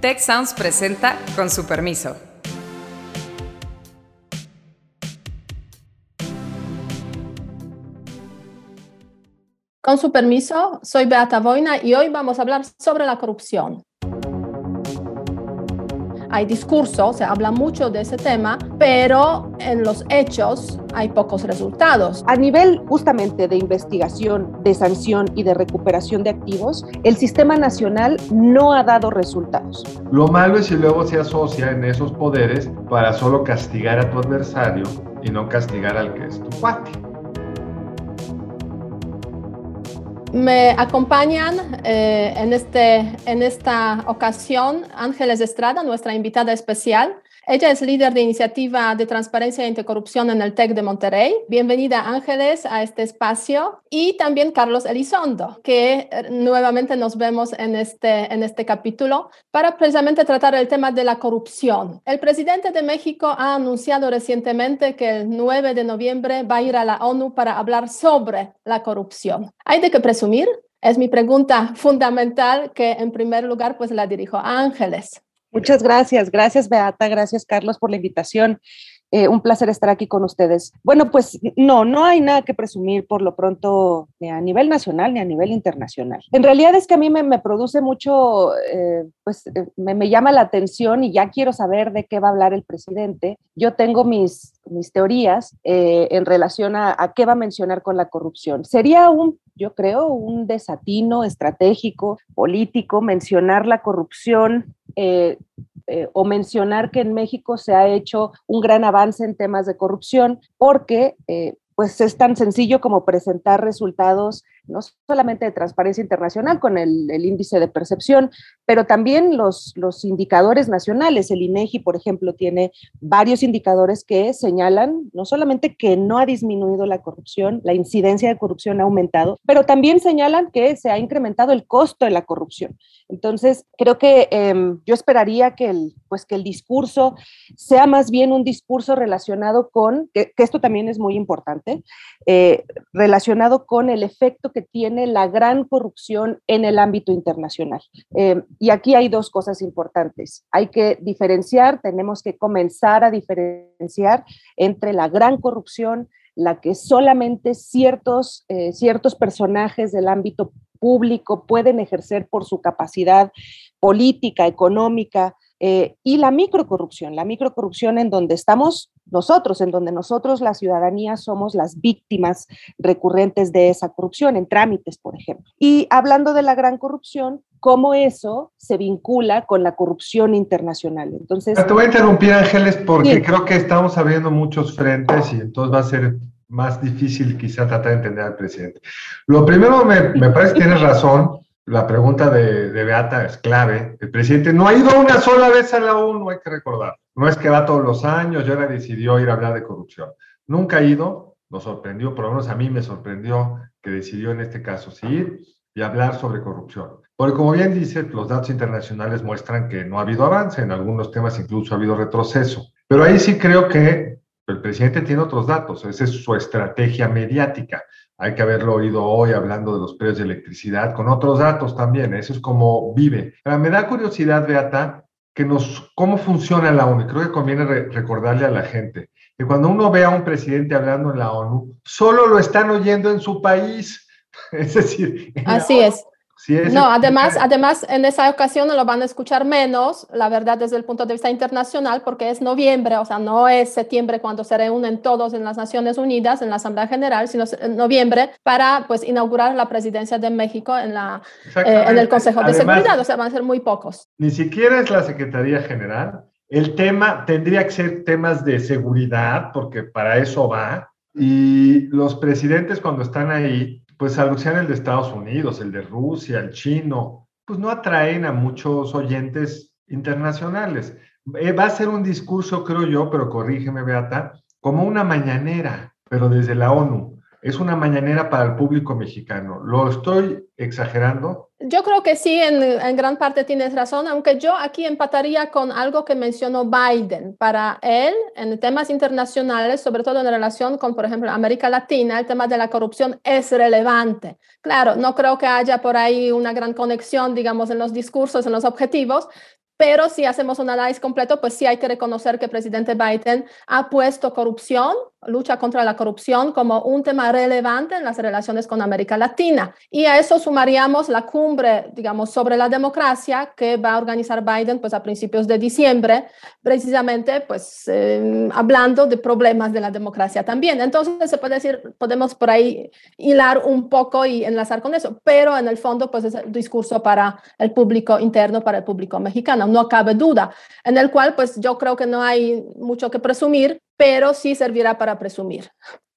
Tech Sounds presenta con su permiso. Con su permiso, soy Beata Boina y hoy vamos a hablar sobre la corrupción. Hay discurso, se habla mucho de ese tema, pero en los hechos hay pocos resultados. A nivel justamente de investigación, de sanción y de recuperación de activos, el sistema nacional no ha dado resultados. Lo malo es si luego se asocia en esos poderes para solo castigar a tu adversario y no castigar al que es tu cuate. Me acompañan eh, en, este, en esta ocasión Ángeles Estrada, nuestra invitada especial. Ella es líder de iniciativa de transparencia e anticorrupción en el TEC de Monterrey. Bienvenida Ángeles a este espacio. Y también Carlos Elizondo, que eh, nuevamente nos vemos en este, en este capítulo para precisamente tratar el tema de la corrupción. El presidente de México ha anunciado recientemente que el 9 de noviembre va a ir a la ONU para hablar sobre la corrupción. ¿Hay de qué presumir? Es mi pregunta fundamental que en primer lugar pues la dirijo a Ángeles. Muchas gracias, gracias Beata, gracias Carlos por la invitación. Eh, un placer estar aquí con ustedes. Bueno, pues no, no hay nada que presumir por lo pronto ni a nivel nacional ni a nivel internacional. En realidad es que a mí me, produce mucho, eh, pues eh, me, llama la atención y ya quiero saber de qué va a hablar el presidente. Yo tengo mis, mis teorías en relación a, a qué va a mencionar con la corrupción. Sería un yo creo, un desatino estratégico, político, mencionar la corrupción eh, eh, o mencionar que en México se ha hecho un gran avance en temas de corrupción, porque eh, pues es tan sencillo como presentar resultados no solamente de transparencia internacional con el, índice de percepción, pero también los, los indicadores nacionales. El INEGI, por ejemplo, tiene varios indicadores que señalan no solamente que no ha disminuido la corrupción, la incidencia de corrupción ha aumentado, pero también señalan que se ha incrementado el costo de la corrupción. Entonces, creo que em, yo esperaría que el, pues, que el discurso sea más bien un discurso relacionado con, que, esto también es muy importante, eh, relacionado con el efecto que tiene la gran corrupción en el ámbito internacional. Eh, y aquí hay dos cosas importantes. Hay que diferenciar, tenemos que comenzar a diferenciar entre la gran corrupción, la que solamente ciertos, eh, ciertos personajes del ámbito público pueden ejercer por su capacidad política, económica, eh, y la microcorrupción, la microcorrupción en donde estamos nosotros, en donde nosotros, la ciudadanía, somos las víctimas recurrentes de esa corrupción, en trámites, por ejemplo. Y hablando de la gran corrupción, cómo eso se vincula con la corrupción internacional. Entonces, te voy a interrumpir, Ángeles, porque creo que estamos abriendo muchos frentes y entonces va a ser más difícil quizá tratar de entender al presidente. Lo primero, me, me parece que tienes razón, la pregunta de, Beata es clave. El presidente no ha ido una sola vez a la ONU, hay que recordar. No es que va todos los años y ahora decidió ir a hablar de corrupción. Nunca ha ido, nos sorprendió, por lo menos a mí me sorprendió que decidió en este caso sí ir y hablar sobre corrupción. Porque como bien dice, los datos internacionales muestran que no ha habido avance, en algunos temas incluso ha habido retroceso. Pero ahí sí creo que el presidente tiene otros datos, esa es su estrategia mediática. Hay que haberlo oído hoy hablando de los precios de electricidad, con otros datos también, eso es como vive. me da curiosidad, Beata, que nos, cómo funciona la ONU. Creo que conviene recordarle a la gente que cuando uno ve a un presidente hablando en la ONU, solo lo están oyendo en su país. Es decir, así es no, además, además en esa ocasión lo van a escuchar menos, la verdad, desde el punto de vista internacional, porque es noviembre, o sea, no es septiembre cuando se reúnen todos en las Naciones Unidas, en la Asamblea General, sino en noviembre para, pues, inaugurar la presidencia de México en, la, eh, en el Consejo de Seguridad, o sea, van a ser muy pocos. Ni siquiera es la Secretaría General. El tema tendría que ser temas de seguridad, porque para eso va. Y los presidentes cuando están ahí pues salvo el de Estados Unidos, el de Rusia, el chino, pues no atraen a muchos oyentes internacionales. Eh, va a ser un discurso, creo yo, pero corrígeme, Beata, como una mañanera, pero desde la ONU es una mañanera para el público mexicano. ¿Lo estoy exagerando? Yo creo que sí, en, gran parte tienes razón, aunque yo aquí empataría con algo que mencionó Biden. Para él, en temas internacionales, sobre todo en relación con, por ejemplo, América Latina, el tema de la corrupción es relevante. Claro, no creo que haya por ahí una gran conexión, digamos, en los discursos, en los objetivos, pero si hacemos un análisis completo, pues sí hay que reconocer que el presidente Biden ha puesto corrupción, lucha contra la corrupción como un tema relevante en las relaciones con América Latina. Y a eso sumaríamos la cumbre, digamos, sobre la democracia que va a organizar Biden pues a principios de diciembre, precisamente pues eh, hablando de problemas de la democracia también. Entonces se puede decir, podemos por ahí hilar un poco y enlazar con eso, pero en el fondo pues es el discurso para el público interno, para el público mexicano, no cabe duda, en el cual pues yo creo que no hay mucho que presumir, pero sí servirá para presumir.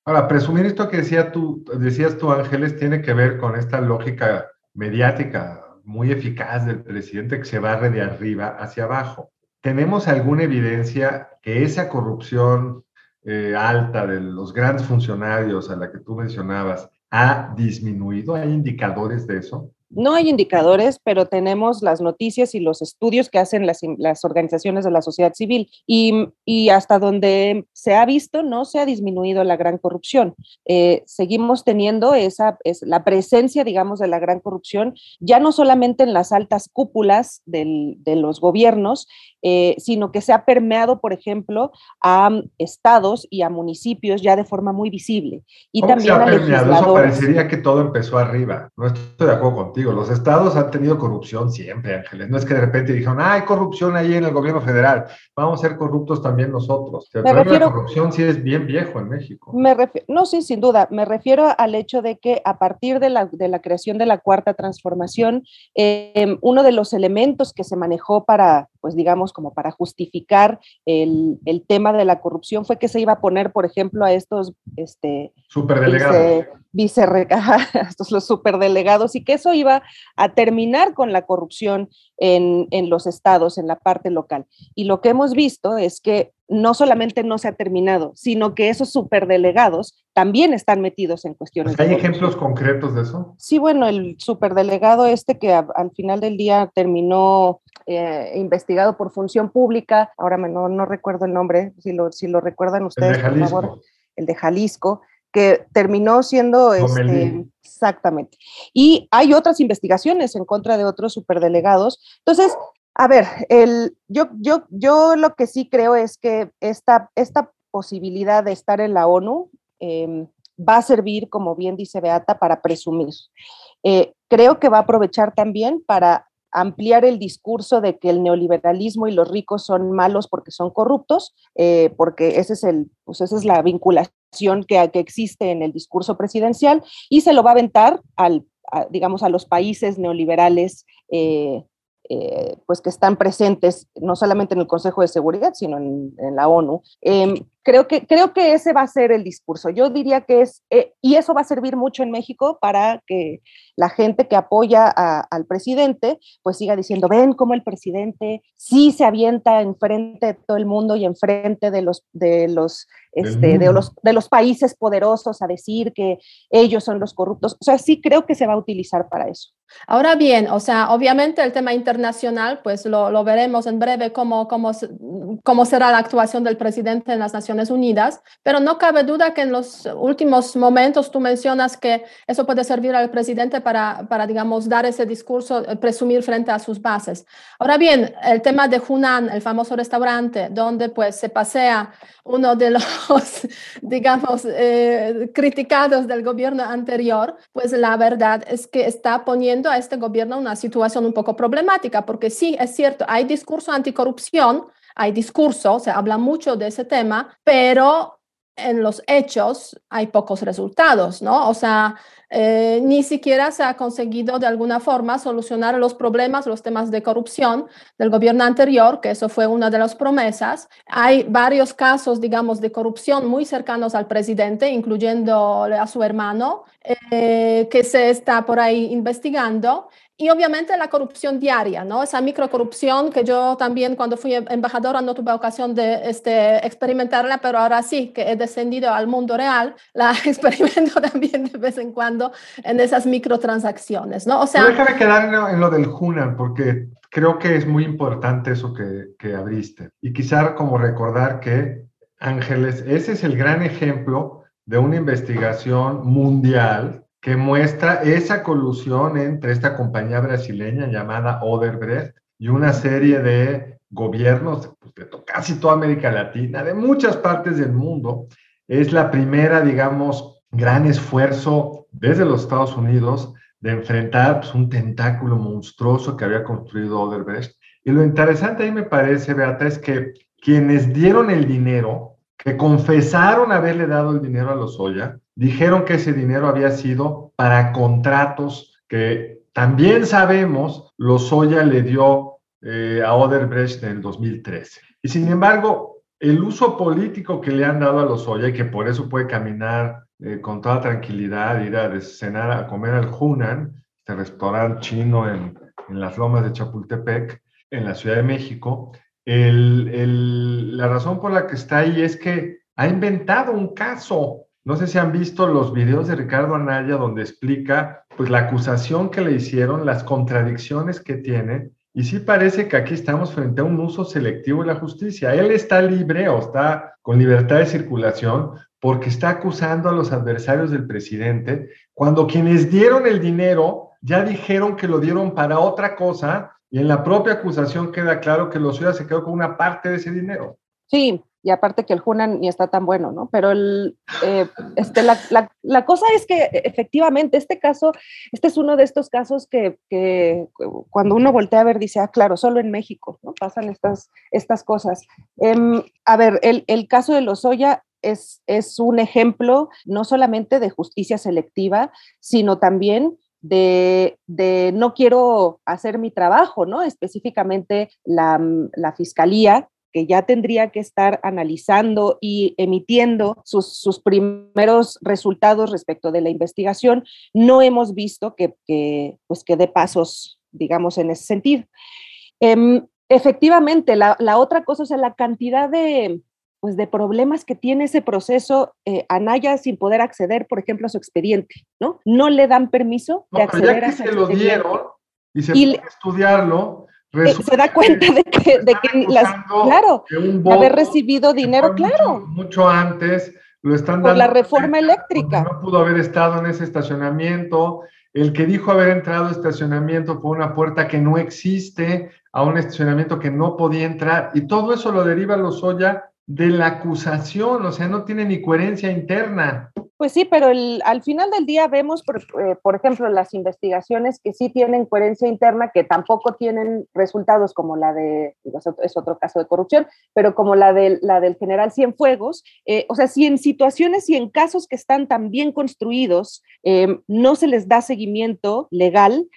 Ahora, presumir esto que decía tú, decías tú, Ángeles, tiene que ver con esta lógica mediática muy eficaz del presidente que se barre de arriba hacia abajo. ¿Tenemos alguna evidencia que esa corrupción eh, alta de los grandes funcionarios a la que tú mencionabas ha disminuido? ¿Hay indicadores de eso? No hay indicadores, pero tenemos las noticias y los estudios que hacen las, organizaciones de la sociedad civil y, hasta donde se ha visto no se ha disminuido la gran corrupción. Eh, seguimos teniendo esa, es, la presencia, digamos, de la gran corrupción, ya no solamente en las altas cúpulas de los gobiernos, eh, sino que se ha permeado, por ejemplo, a estados y a municipios ya de forma muy visible. Y también se ha permeado? Eso parecería que todo empezó arriba. No estoy de acuerdo contigo los estados han tenido corrupción siempre, Ángeles. No es que de repente dijeron, ah, hay corrupción ahí en el gobierno federal, vamos a ser corruptos también nosotros. El la corrupción sí es bien viejo en México. Me no, sí, sin duda. Me refiero al hecho de que a partir de la, de la creación de la cuarta transformación, em, uno de los elementos que se manejó para, pues digamos, como para justificar el, el tema de la corrupción fue que se iba a poner, por ejemplo, a estos... Este, Superdelegados estos los superdelegados, y que eso iba a terminar con la corrupción en, en, los estados, en la parte local. Y lo que hemos visto es que no solamente no se ha terminado, sino que esos superdelegados también están metidos en cuestiones. ¿Hay ejemplos concretos de eso? Sí, bueno, el superdelegado este que al final del día terminó eh, investigado por función pública, ahora no, no recuerdo el nombre, si lo, si lo recuerdan ustedes, por favor, el de Jalisco, que terminó siendo este, exactamente. Y hay otras investigaciones en contra de otros superdelegados. Entonces, a ver, el, yo, yo, yo lo que sí creo es que esta, esta posibilidad de estar en la ONU em, va a servir, como bien dice Beata, para presumir. Eh, creo que va a aprovechar también para ampliar el discurso de que el neoliberalismo y los ricos son malos porque son corruptos, eh, porque ese es el, pues esa es la vinculación que, existe en el discurso presidencial, y se lo va a aventar al, digamos, a los países neoliberales eh, eh, pues que están presentes no solamente en el Consejo de Seguridad, sino en, la ONU. Em, creo, que, creo que ese va a ser el discurso. Yo diría que es, eh, y eso va a servir mucho en México para que la gente que apoya al presidente, pues siga diciendo, ven cómo el presidente sí se avienta enfrente de todo el mundo y enfrente de los, de los, este, de los, de los países poderosos a decir que ellos son los corruptos. O sea, sí creo que se va a utilizar para eso. Ahora bien, o sea, obviamente el tema internacional, pues lo, lo veremos en breve cómo, cómo, cómo será la actuación del presidente en las Naciones Unidas, pero no cabe duda que en los últimos momentos tú mencionas que eso puede servir al presidente para, para digamos, dar ese discurso, eh, presumir frente a sus bases. Ahora bien, el tema de Hunan, el famoso restaurante, donde pues se pasea uno de los, digamos, eh, criticados del gobierno anterior, pues la verdad es que está poniendo a este gobierno una situación un poco problemática, porque sí, es cierto, hay discurso anticorrupción, hay discurso, se habla mucho de ese tema, pero en los hechos hay pocos resultados, ¿no? O sea, eh, ni siquiera se ha conseguido de alguna forma solucionar los problemas, los temas de corrupción del gobierno anterior, que eso fue una de las promesas. Hay varios casos, digamos, de corrupción muy cercanos al presidente, incluyendo a su hermano, eh, que se está por ahí investigando y obviamente la corrupción diaria, ¿no? Esa microcorrupción que yo también cuando fui embajadora no tuve ocasión de este, experimentarla, pero ahora sí que he descendido al mundo real, la experimento también de vez en cuando en esas microtransacciones, ¿no? O sea... déjame quedar en lo del Hunan, porque creo que es muy importante eso que, que abriste. Y quizá como recordar que, Ángeles, ese es el gran ejemplo de una investigación mundial que muestra esa colusión entre esta compañía brasileña llamada Oderbrecht y una serie de gobiernos pues, de casi toda América Latina, de muchas partes del mundo. Es la primera, digamos, gran esfuerzo desde los Estados Unidos de enfrentar pues, un tentáculo monstruoso que había construido Oderbrecht. Y lo interesante ahí me parece, Beata, es que quienes dieron el dinero, que confesaron haberle dado el dinero a los Oya, dijeron que ese dinero había sido para contratos que también sabemos los Oya le dio eh, a Oderbrecht en el 2013. Y sin embargo, el uso político que le han dado a los Oya y que por eso puede caminar eh, con toda tranquilidad, ir a cenar, a comer al Hunan, este restaurante chino en, en, las lomas de Chapultepec, en la Ciudad de México. La razón por la que está ahí es que ha inventado un caso. No sé si han visto los videos de Ricardo Anaya donde explica pues, la acusación que le hicieron, las contradicciones que tiene. Y sí parece que aquí estamos frente a un uso selectivo de la justicia. Él está libre o está con libertad de circulación, porque está acusando a los adversarios del presidente, cuando quienes dieron el dinero ya dijeron que lo dieron para otra cosa y en la propia acusación queda claro que los ciudadanos se quedó con una parte de ese dinero. Sí, y aparte que el Hunan ni está tan bueno, ¿no? Pero el, eh, este, la, la, cosa es que efectivamente este caso, este es uno de estos casos que, que, cuando uno voltea a ver dice, ah, claro, solo en México, ¿no? Pasan estas, estas cosas. Eh, a ver, el, el caso de Lozoya es, es un ejemplo no solamente de justicia selectiva, sino también de, de, no quiero hacer mi trabajo, ¿no? Específicamente la, la, fiscalía que ya tendría que estar analizando y emitiendo sus, sus, primeros resultados respecto de la investigación, no hemos visto que, que pues que dé pasos, digamos, en ese sentido. Eh, efectivamente, la, la, otra cosa, o sea, la cantidad de, pues de problemas que tiene ese proceso eh, Anaya sin poder acceder, por ejemplo, a su expediente, ¿no? No le dan permiso de acceder ya que a su se lo dieron y se Y estudiarlo, Eh, se da cuenta de que, de que las, claro, de haber recibido dinero, claro, Mucho, mucho antes, lo están por dando. la reforma eléctrica. No pudo haber estado en ese estacionamiento. El que dijo haber entrado a estacionamiento por una puerta que no existe, a un estacionamiento que no podía entrar, y todo eso lo deriva Lozoya de la acusación, o sea, no tiene ni coherencia interna. Pues sí, pero al final del día vemos, por, eh, por, ejemplo, las investigaciones que sí tienen coherencia interna, que tampoco tienen resultados como la de, es otro caso de corrupción, pero como la, de, la del general Cienfuegos. Eh, o sea, si en situaciones y en casos que están tan bien construidos eh, no se les da seguimiento legal,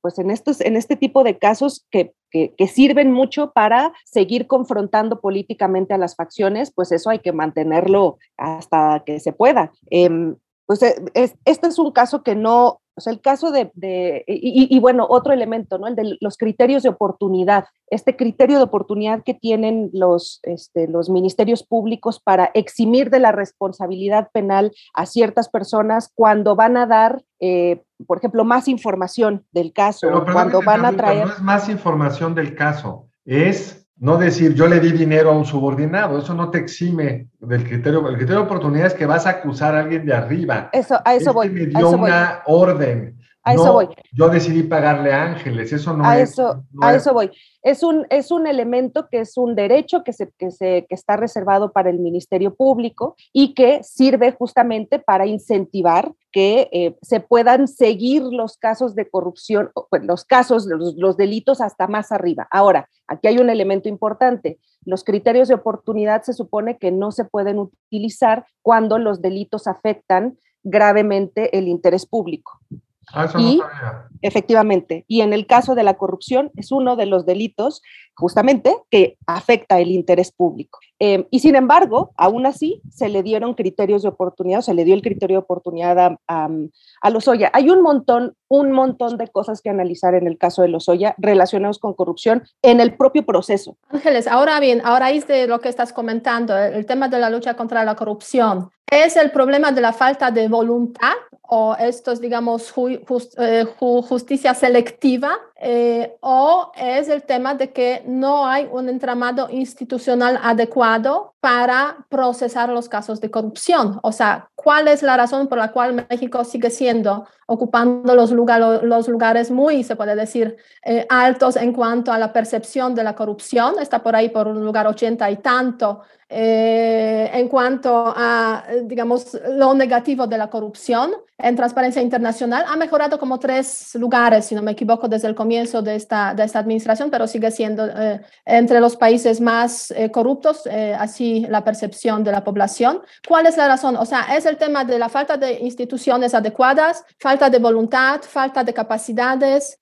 pues en, estos, en este tipo de casos que, que, sirven mucho para seguir confrontando políticamente a las facciones, pues eso hay que mantenerlo hasta que se pueda. Eh, pues es, este es un caso que no, o sea, el caso de, de y, y, bueno, otro elemento, ¿no? El de los criterios de oportunidad. Este criterio de oportunidad que tienen los, este, los ministerios públicos para eximir de la responsabilidad penal a ciertas personas cuando van a dar, eh, por ejemplo, más información del caso, Pero, cuando van a traer... No es más información del caso, es no decir yo le di dinero a un subordinado, eso no te exime del criterio. El criterio de oportunidad es que vas a acusar a alguien de arriba. Eso, a eso es voy. Me dio a eso una voy. orden. A no, eso voy. Yo decidí pagarle a Ángeles, eso no a es. Eso, no a es. eso voy. Es un, es un elemento que es un derecho que, se, que, se, que está reservado para el Ministerio Público y que sirve justamente para incentivar que eh, se puedan seguir los casos de corrupción, los casos, los, los delitos hasta más arriba. Ahora, aquí hay un elemento importante. Los criterios de oportunidad se supone que no se pueden utilizar cuando los delitos afectan gravemente el interés público. Ah, eso y no sabía. efectivamente, y en el caso de la corrupción es uno de los delitos justamente que afecta el interés público. Eh, y sin embargo, aún así, se le dieron criterios de oportunidad, se le dio el criterio de oportunidad a, a, a Lozoya. Hay un montón, un montón de cosas que analizar en el caso de Lozoya relacionados con corrupción en el propio proceso. Ángeles, ahora bien, a raíz de lo que estás comentando, el, tema de la lucha contra la corrupción, ¿es el problema de la falta de voluntad o estos, digamos, eh, ju, justicia selectiva eh, o es el tema de que no hay un entramado institucional adecuado para procesar los casos de corrupción. O sea, ¿cuál es la razón por la cual México sigue siendo, ocupando los, los lugares muy, se puede decir, eh, altos en cuanto a la percepción de la corrupción? Está por ahí por un lugar ochenta y tanto eh, en cuanto a, digamos, lo negativo de la corrupción en Transparencia Internacional. Ha mejorado como tres lugares, si no me equivoco, desde el comienzo de esta, de esta administración, pero sigue siendo eh, entre los países más eh, corruptos, así la percepción de la población. ¿Cuál es la razón? O sea, es el tema de la falta de instituciones adecuadas, falta de voluntad, falta de capacidades.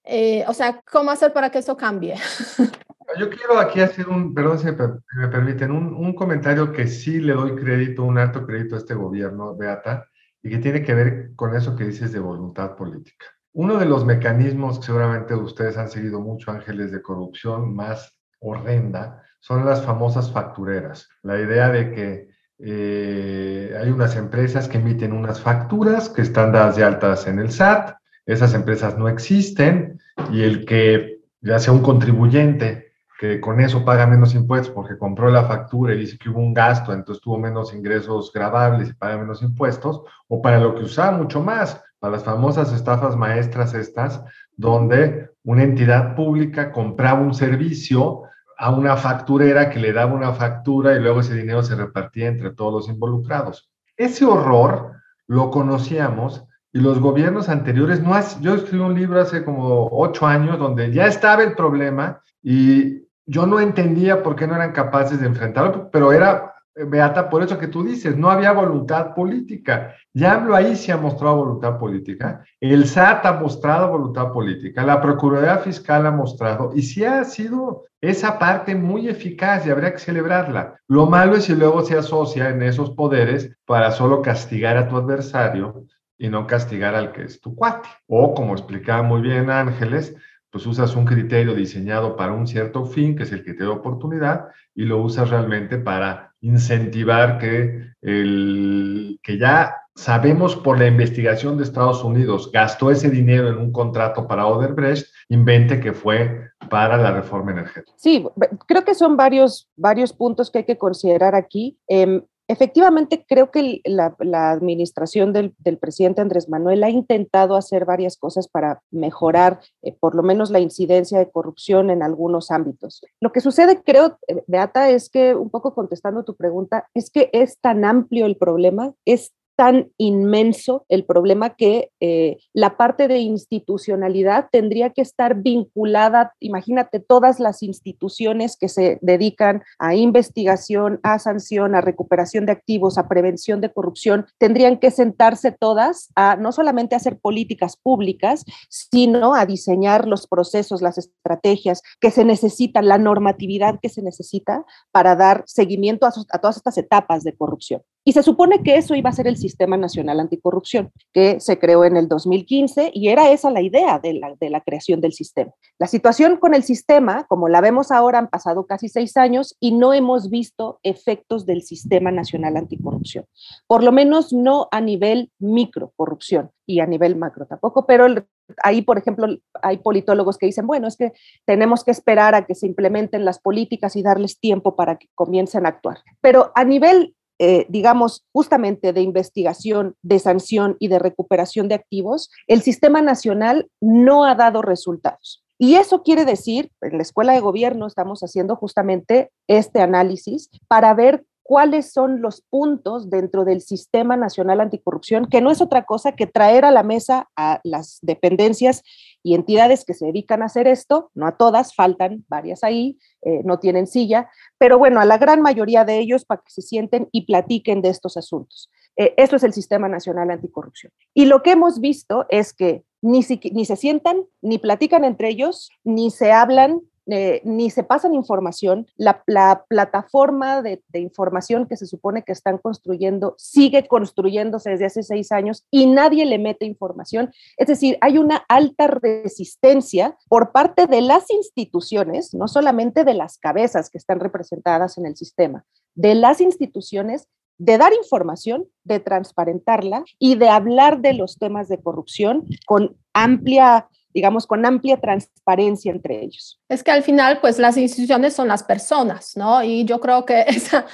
o sea, ¿cómo hacer para que eso cambie? Yo quiero aquí hacer un, perdón si me permiten, un, un, comentario que sí le doy crédito, un alto crédito a este gobierno, Beata, y que tiene que ver con eso que dices de voluntad política. Uno de los mecanismos que seguramente ustedes han seguido mucho, ángeles de corrupción, más horrenda, son las famosas factureras. La idea de que eh, hay unas empresas que emiten unas facturas que están dadas de altas en el SAT, esas empresas no existen y el que ya sea un contribuyente que con eso paga menos impuestos porque compró la factura y dice que hubo un gasto, entonces tuvo menos ingresos grabables y paga menos impuestos, o para lo que usaba mucho más, para las famosas estafas maestras estas, donde una entidad pública compraba un servicio a una facturera que le daba una factura y luego ese dinero se repartía entre todos los involucrados. Ese horror lo conocíamos y los gobiernos anteriores no yo escribí un libro hace como ocho años donde ya estaba el problema y yo no entendía por qué no eran capaces de enfrentarlo, pero era, Beata, por eso que tú dices, no había voluntad política. Ya hablo ahí se ha mostrado voluntad política, el SAT ha mostrado voluntad política, la Procuraduría Fiscal ha mostrado, y sí ha sido esa parte muy eficaz y habría que celebrarla. Lo malo es si luego se asocia en esos poderes para solo castigar a tu adversario y no castigar al que es tu cuate. O, como explicaba muy bien Ángeles, pues usas un criterio diseñado para un cierto fin, que es el criterio de oportunidad, y lo usas realmente para incentivar que el que ya sabemos por la investigación de Estados Unidos gastó ese dinero en un contrato para Odebrecht, invente que fue para la reforma energética. Sí, creo que son varios, varios puntos que hay que considerar aquí. Em, Efectivamente, creo que la, administración del, presidente Andrés Manuel ha intentado hacer varias cosas para mejorar eh, por lo menos la incidencia de corrupción en algunos ámbitos. Lo que sucede, creo, eh, Beata, es que, un poco contestando tu pregunta, es que es tan amplio el problema, es tan inmenso el problema que eh, la parte de institucionalidad tendría que estar vinculada, imagínate, todas las instituciones que se dedican a investigación, a sanción, a recuperación de activos, a prevención de corrupción, tendrían que sentarse todas a no solamente hacer políticas públicas, sino a diseñar los procesos, las estrategias que se necesitan, la normatividad que se necesita para dar seguimiento a, a todas estas etapas de corrupción. Y se supone que eso iba a ser el Sistema Nacional Anticorrupción, que se creó en el 2015 y era esa la idea de la, de la creación del sistema. La situación con el sistema, como la vemos ahora, han pasado casi seis años y no hemos visto efectos del Sistema Nacional Anticorrupción, por lo menos no a nivel microcorrupción y a nivel macro tampoco, pero ahí, por ejemplo, hay politólogos que dicen, bueno, es que tenemos que esperar a que se implementen las políticas y darles tiempo para que comiencen a actuar. Pero a nivel eh, digamos, justamente de investigación, de sanción y de recuperación de activos, el sistema nacional no ha dado resultados. Y eso quiere decir, en la escuela de gobierno estamos haciendo justamente este análisis para ver cuáles son los puntos dentro del Sistema Nacional Anticorrupción, que no es otra cosa que traer a la mesa a las dependencias y entidades que se dedican a hacer esto, no a todas, faltan varias ahí, eh, no tienen silla, pero bueno, a la gran mayoría de ellos para que se sienten y platiquen de estos asuntos. Eh, esto es el Sistema Nacional Anticorrupción. Y lo que hemos visto es que ni, ni se sientan, ni platican entre ellos, ni se hablan, eh, ni se pasan información, la, plataforma de, información que se supone que están construyendo sigue construyéndose desde hace seis años y nadie le mete información. Es decir, hay una alta resistencia por parte de las instituciones, no solamente de las cabezas que están representadas en el sistema, de las instituciones de dar información, de transparentarla y de hablar de los temas de corrupción con amplia digamos, con amplia transparencia entre ellos. Es que al final, pues las instituciones son las personas, ¿no? Y yo creo que esa,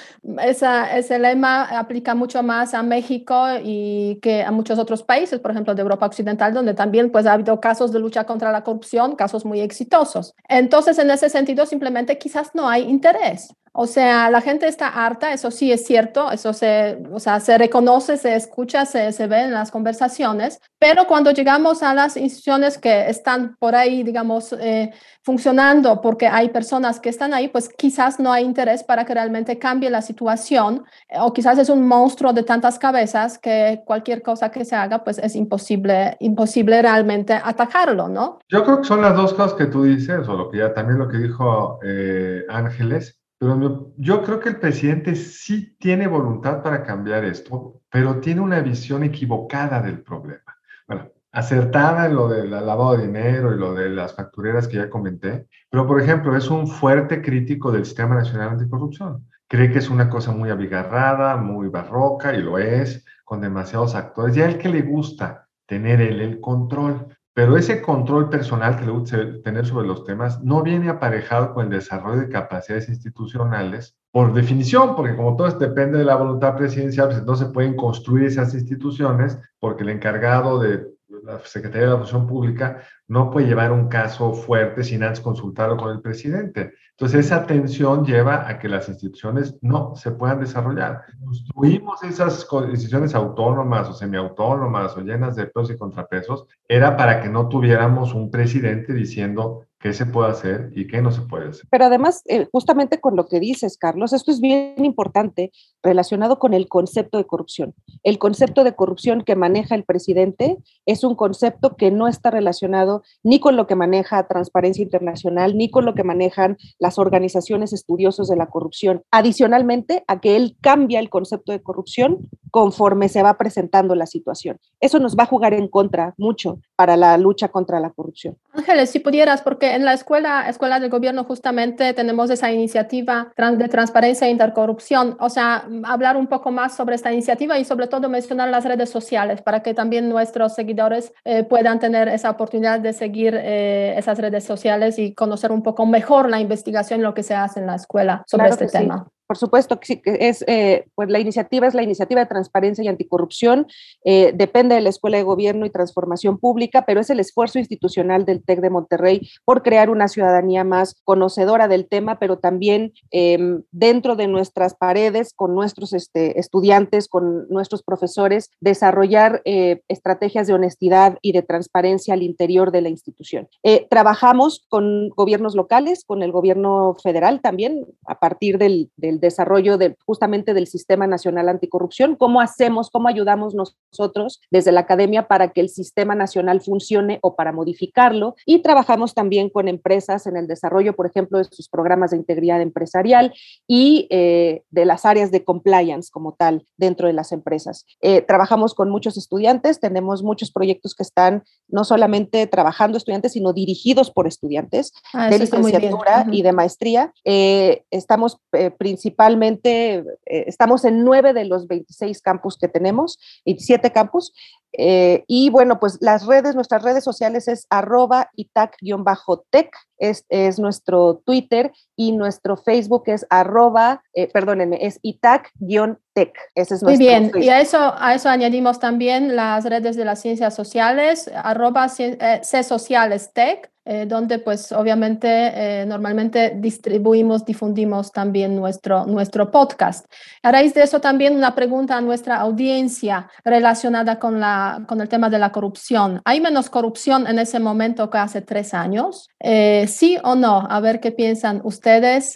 esa, ese lema aplica mucho más a México y que a muchos otros países, por ejemplo, de Europa Occidental, donde también pues ha habido casos de lucha contra la corrupción, casos muy exitosos. Entonces, en ese sentido, simplemente quizás no hay interés. O sea, la gente está harta, eso sí es cierto, eso se, o sea, se reconoce, se escucha, se, se ve en las conversaciones, pero cuando llegamos a las instituciones que están por ahí, digamos, eh, funcionando porque hay personas que están ahí, pues quizás no hay interés para que realmente cambie la situación eh, o quizás es un monstruo de tantas cabezas que cualquier cosa que se haga, pues es imposible, imposible realmente atacarlo, ¿no? Yo creo que son las dos cosas que tú dices, o lo que ya también lo que dijo eh, Ángeles, pero yo creo que el presidente sí tiene voluntad para cambiar esto, pero tiene una visión equivocada del problema. Bueno, acertada en lo del lavado de dinero y lo de las factureras que ya comenté, pero por ejemplo es un fuerte crítico del Sistema Nacional Anticorrupción. Cree que es una cosa muy abigarrada, muy barroca, y lo es, con demasiados actores, y a él que le gusta tener él el control. Pero ese control personal que le gusta tener sobre los temas no viene aparejado con el desarrollo de capacidades institucionales, por definición, porque como todo depende de la voluntad presidencial, pues se pueden construir esas instituciones porque el encargado de la Secretaría de la Función Pública no puede llevar un caso fuerte sin antes consultarlo con el presidente. Entonces, esa tensión lleva a que las instituciones no se puedan desarrollar. Construimos esas instituciones autónomas o semiautónomas o llenas de pesos y contrapesos, era para que no tuviéramos un presidente diciendo qué se puede hacer y qué no se puede hacer. Pero además, eh, justamente con lo que dices, Carlos, esto es bien importante relacionado con el concepto de corrupción. El concepto de corrupción que maneja el presidente es un concepto que no está relacionado ni con lo que maneja Transparencia Internacional, ni con lo que manejan las organizaciones estudiosos de la corrupción. Adicionalmente, a que él cambia el concepto de corrupción conforme se va presentando la situación. Eso nos va a jugar en contra mucho para la lucha contra la corrupción. Ángeles, si pudieras, porque en la escuela, escuela del gobierno justamente tenemos esa iniciativa de transparencia e intercorrupción, o sea, hablar un poco más sobre esta iniciativa y sobre todo mencionar las redes sociales para que también nuestros seguidores eh, puedan tener esa oportunidad de seguir eh, esas redes sociales y conocer un poco mejor la investigación, lo que se hace en la escuela sobre este tema. Por supuesto que es, eh, pues la iniciativa es la iniciativa de transparencia y anticorrupción, eh, depende de la Escuela de Gobierno y Transformación Pública, pero es el esfuerzo institucional del TEC de Monterrey por crear una ciudadanía más conocedora del tema, pero también em, dentro de nuestras paredes, con nuestros este, estudiantes, con nuestros profesores, desarrollar eh, estrategias de honestidad y de transparencia al interior de la institución. trabajamos con gobiernos locales, con el gobierno federal también, a partir del desarrollo de, justamente del Sistema Nacional Anticorrupción, cómo hacemos, cómo ayudamos nosotros desde la academia para que el Sistema Nacional funcione o para modificarlo. Y trabajamos también con empresas en el desarrollo, por ejemplo, de sus programas de integridad empresarial y eh, de las áreas de compliance como tal dentro de las empresas. Eh, trabajamos con muchos estudiantes, tenemos muchos proyectos que están no solamente trabajando estudiantes, sino dirigidos por estudiantes ah, de licenciatura y de maestría. Eh, estamos principalmente principalmente, eh, estamos en nueve de los 26 campus que tenemos, 27 campus, eh, y bueno, pues las redes, nuestras redes sociales es arroba itac-tech, es, es, nuestro Twitter y nuestro Facebook es arroba, eh, perdónenme, es itac-tech. Ese es nuestro Muy bien, y a eso, a eso añadimos también las redes de las ciencias sociales, arroba C Sociales Tech eh, donde pues obviamente eh, normalmente distribuimos, difundimos también nuestro, nuestro podcast. A raíz de eso también una pregunta a nuestra audiencia relacionada con, la, con el tema de la corrupción. ¿Hay menos corrupción en ese momento que hace tres años? Eh, ¿Sí o no? A ver qué piensan ustedes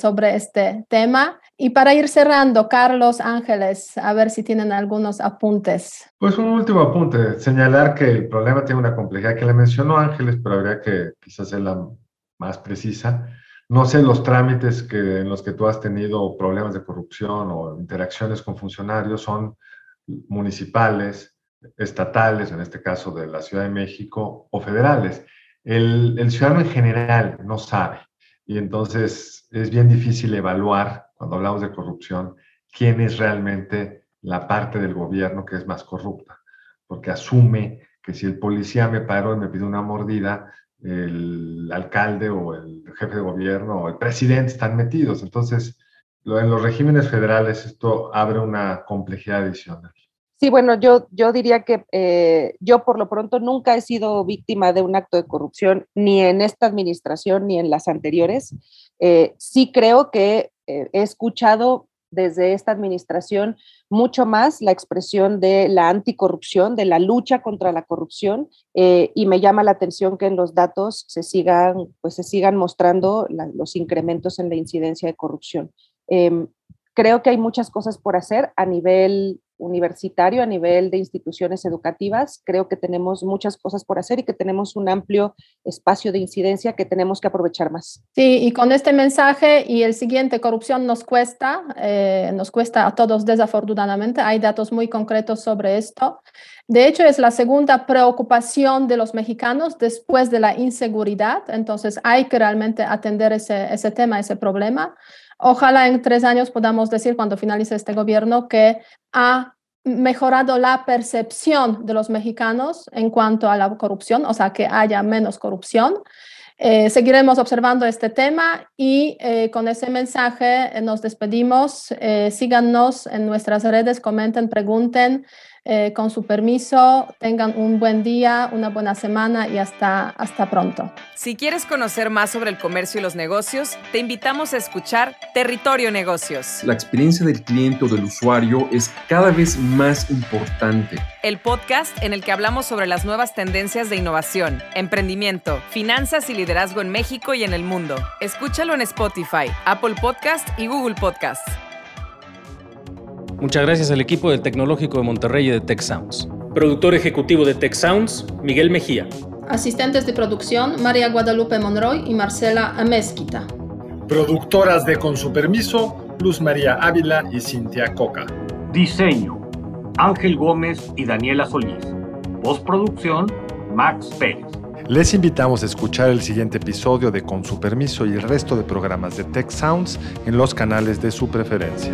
sobre este tema. Y para ir cerrando, Carlos Ángeles, a ver si tienen algunos apuntes. Pues un último apunte, señalar que el problema tiene una complejidad que le mencionó Ángeles, pero habría que quizás ser la más precisa. No sé los trámites que, en los que tú has tenido problemas de corrupción o interacciones con funcionarios son municipales, estatales, en este caso de la Ciudad de México, o federales. El, el ciudadano en general no sabe y entonces es bien difícil evaluar cuando hablamos de corrupción, quién es realmente la parte del gobierno que es más corrupta, porque asume que si el policía me paró y me pidió una mordida, el alcalde o el jefe de gobierno o el presidente están metidos. Entonces, en los regímenes federales esto abre una complejidad adicional. Sí, bueno, yo, yo diría que eh, yo por lo pronto nunca he sido víctima de un acto de corrupción, ni en esta administración ni en las anteriores. Eh, sí creo que eh, he escuchado desde esta administración mucho más la expresión de la anticorrupción, de la lucha contra la corrupción, y me llama la atención que en los datos se sigan, pues se sigan mostrando los incrementos en la incidencia de corrupción. Em, creo que hay muchas cosas por hacer a nivel universitario, a nivel de instituciones educativas. Creo que tenemos muchas cosas por hacer y que tenemos un amplio espacio de incidencia que tenemos que aprovechar más. Sí, y con este mensaje y el siguiente, corrupción nos cuesta, eh, nos cuesta a todos desafortunadamente. Hay datos muy concretos sobre esto. De hecho, es la segunda preocupación de los mexicanos después de la inseguridad. Entonces, hay que realmente atender ese, ese tema, ese problema. Ojalá en tres años podamos decir, cuando finalice este gobierno, que ha mejorado la percepción de los mexicanos en cuanto a la corrupción, o sea, que haya menos corrupción. Eh, seguiremos observando este tema y eh, con ese mensaje eh, nos despedimos. síganos en nuestras redes, comenten, pregunten. Eh, con su permiso, tengan un buen día, una buena semana y hasta, hasta pronto. Si quieres conocer más sobre el comercio y los negocios, te invitamos a escuchar Territorio Negocios. La experiencia del cliente o del usuario es cada vez más importante. El podcast en el que hablamos sobre las nuevas tendencias de innovación, emprendimiento, finanzas y liderazgo en México y en el mundo. Escúchalo en Spotify, Apple Podcast y Google Podcast. Muchas gracias al equipo del Tecnológico de Monterrey y de Tech Sounds. Productor ejecutivo de Tech Sounds, Miguel Mejía. Asistentes de producción, María Guadalupe Monroy y Marcela Amezquita. Productoras de Con su permiso, Luz María Ávila y Cintia Coca. Diseño, Ángel Gómez y Daniela Solís. Postproducción, Max Pérez. Les invitamos a escuchar el siguiente episodio de Con su permiso y el resto de programas de Tech Sounds en los canales de su preferencia.